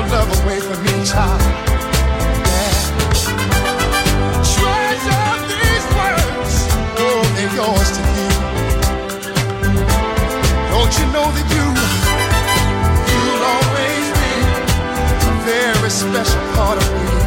your love away from me, child. Yeah. Treasure these words, oh, they're yours to keep. Don't you know that you, you'll always be a very special part of me.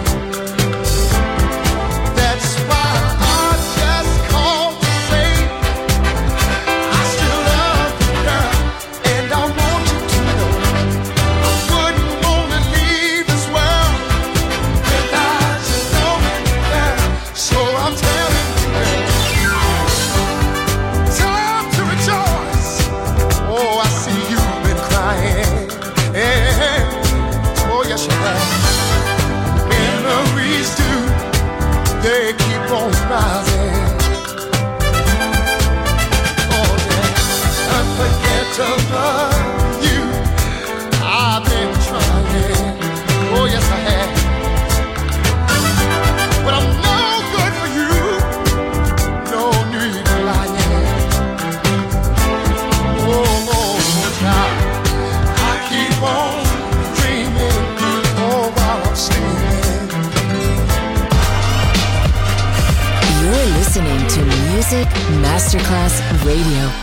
Radio.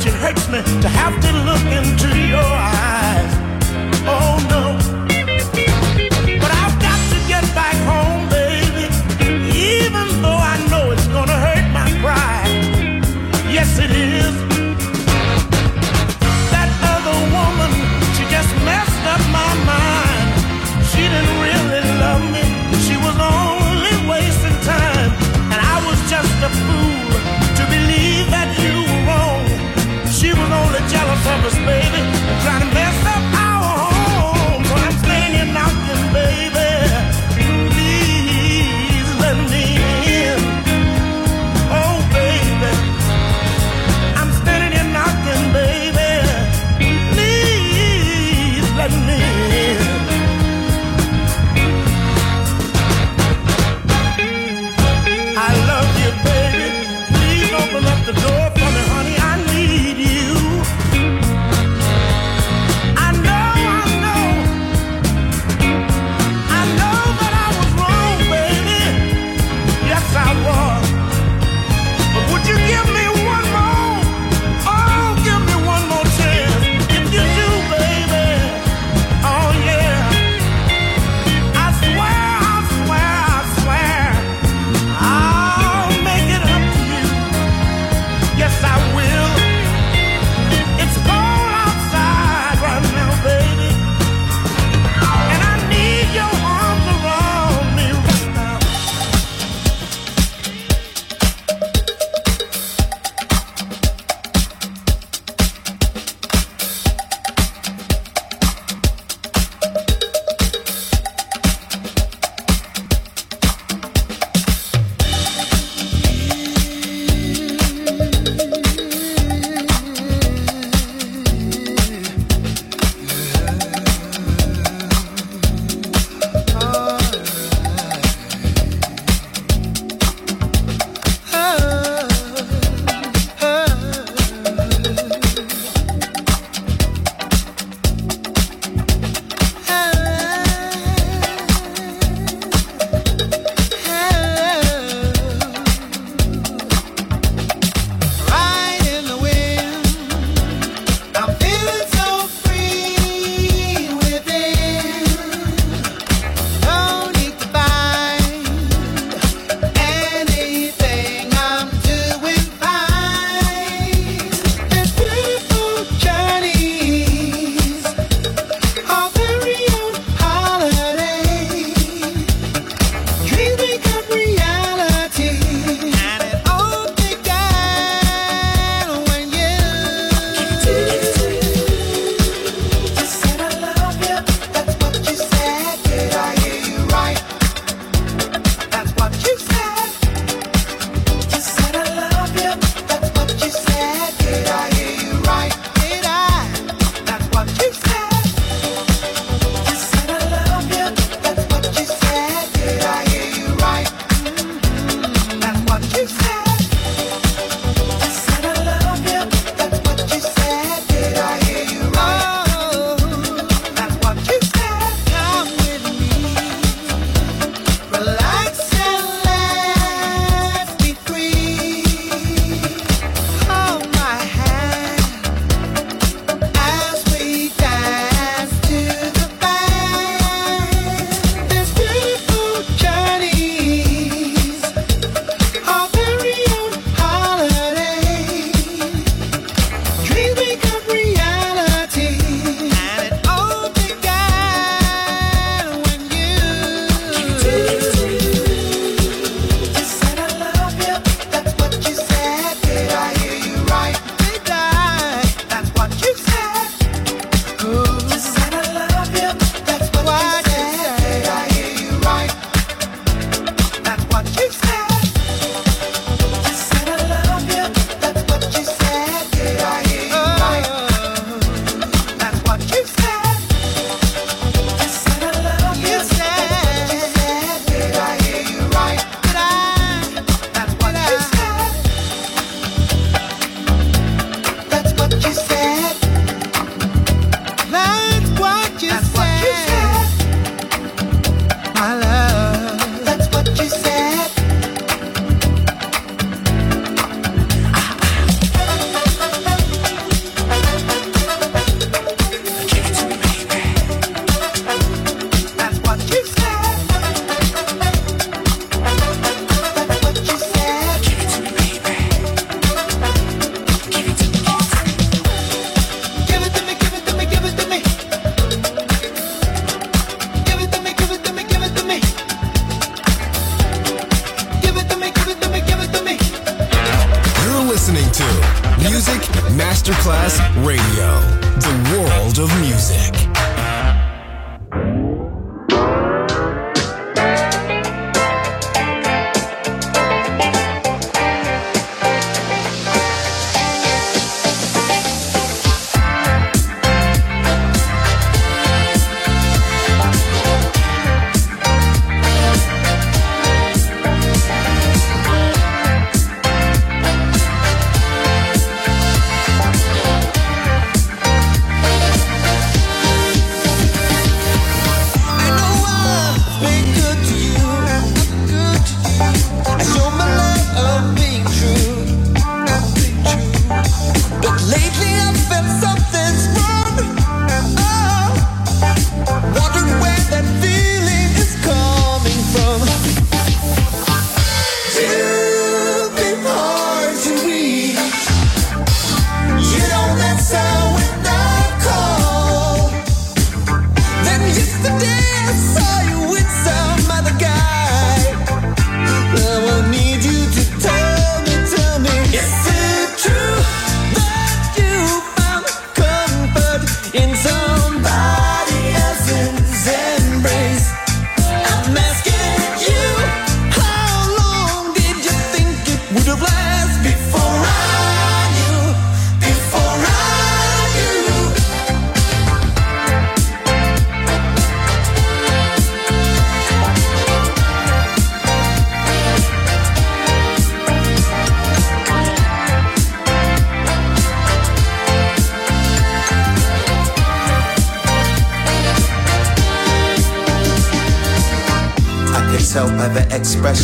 it hurts me to have to look into your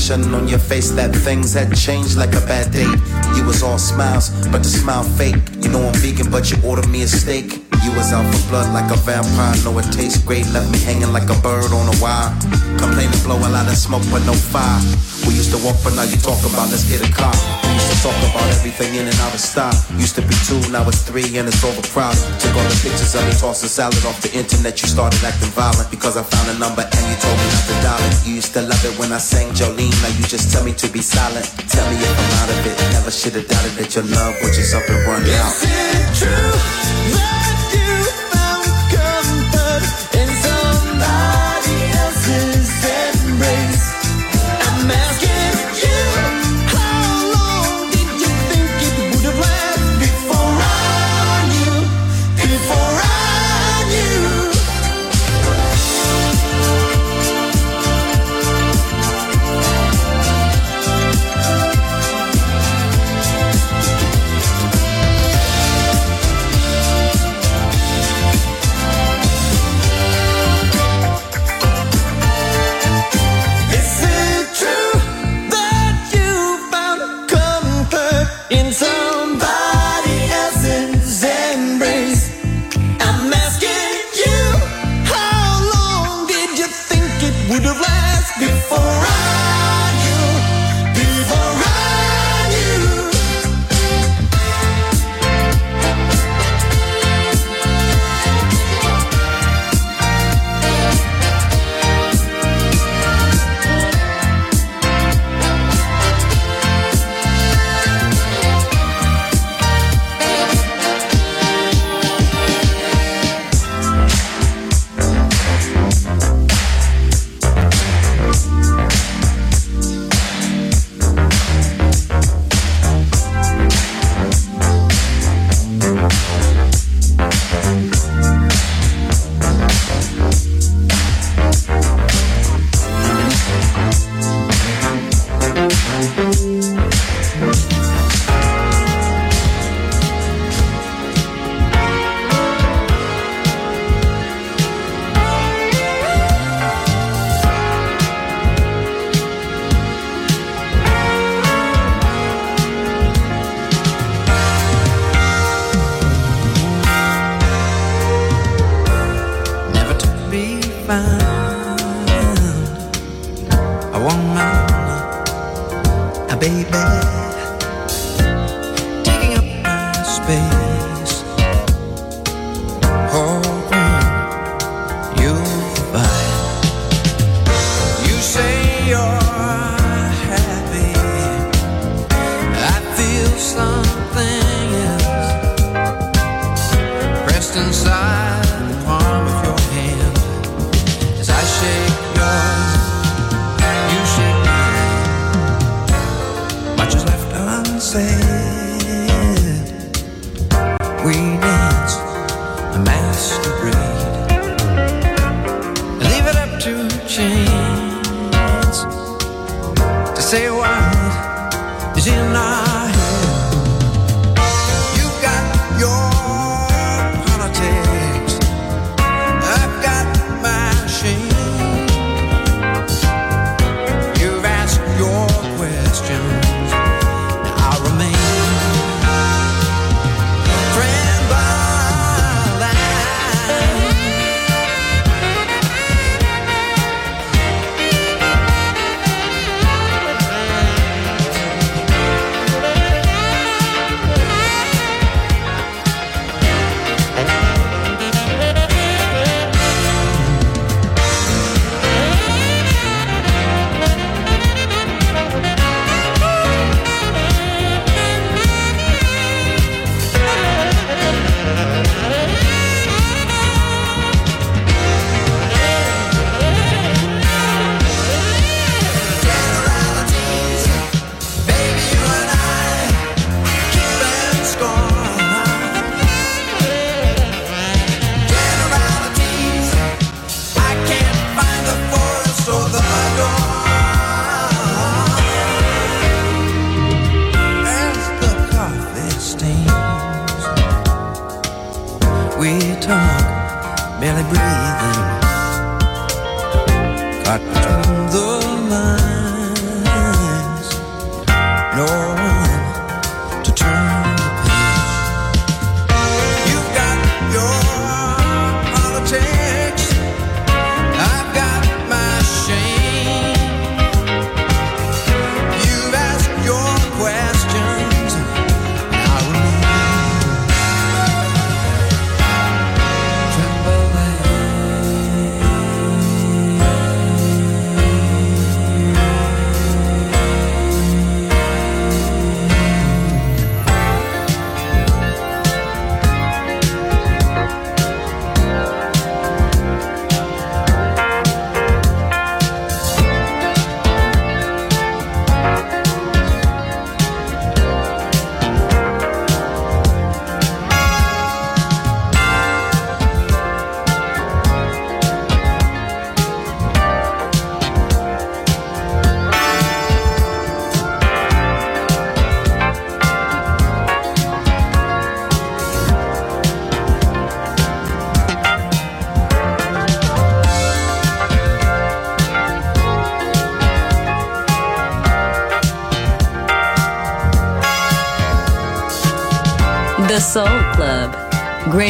expression on your face that things had changed like a bad date. You was all smiles, but the smile fake. You know I'm vegan, but you ordered me a steak. You was out for blood like a vampire. Know it tastes great, left me hanging like a bird on a wire. Complaining, blow a lot of smoke, but no fire. We used to walk, but now you talk about let's get a car. Talk about everything in and out of style. Used to be two, now it's three, and it's overcrowded. Took all the pictures of me tossing salad off the internet. You started acting violent because I found a number and you told me not to dial it. You used to love it when I sang Jolene. Now you just tell me to be silent. Tell me if I'm out of it. Never should have doubted that your love would just up and run out. Is it true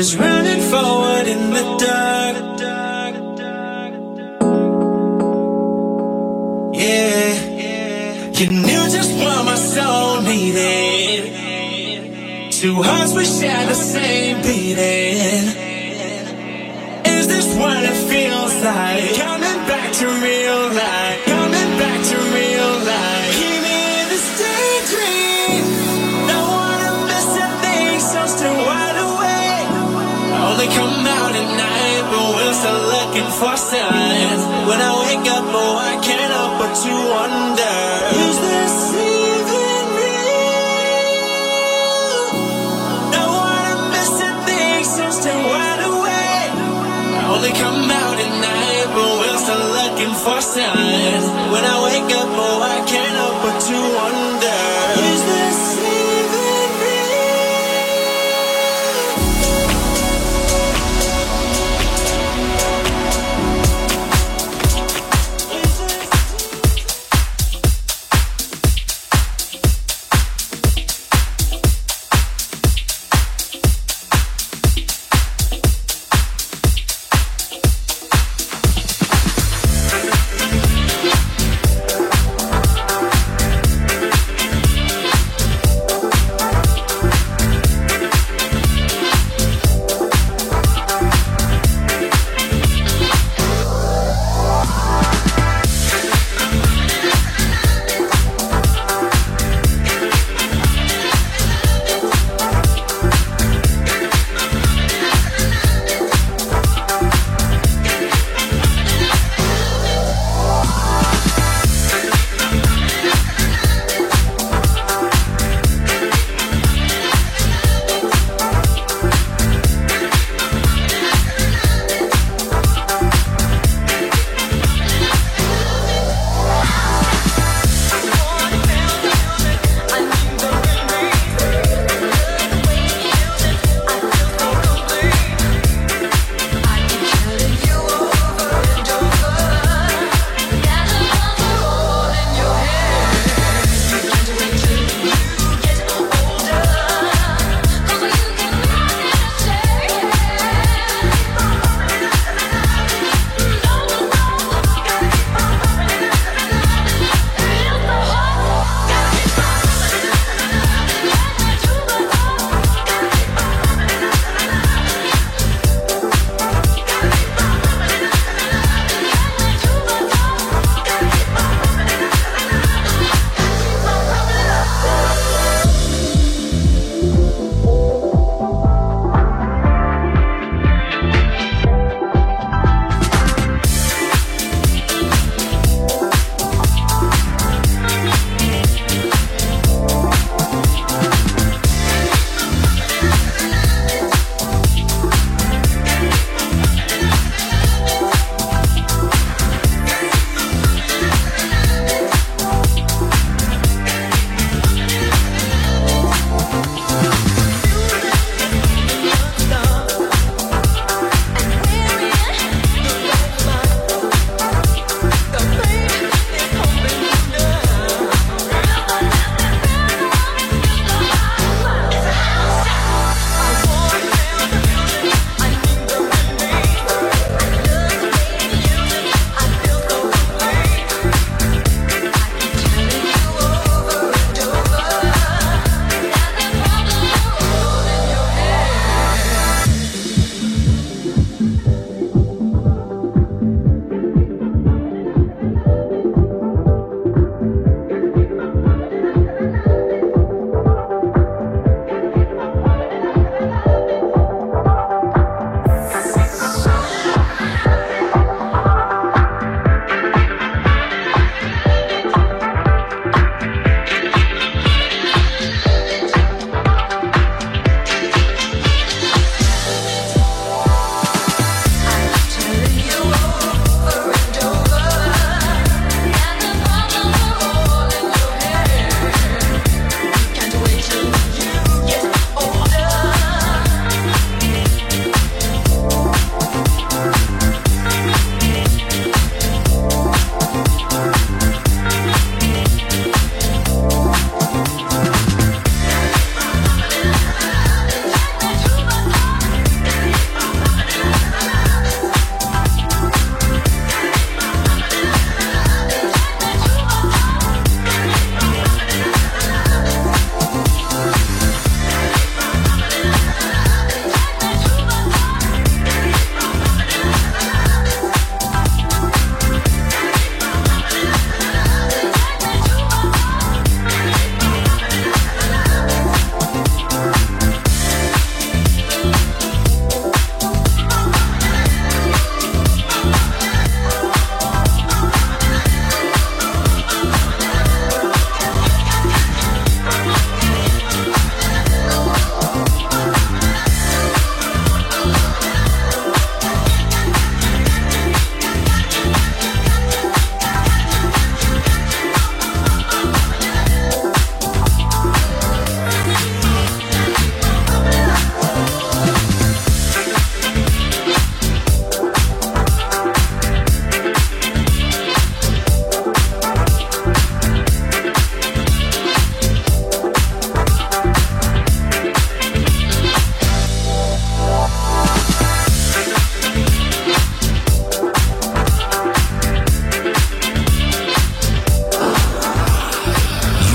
Just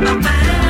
my mind.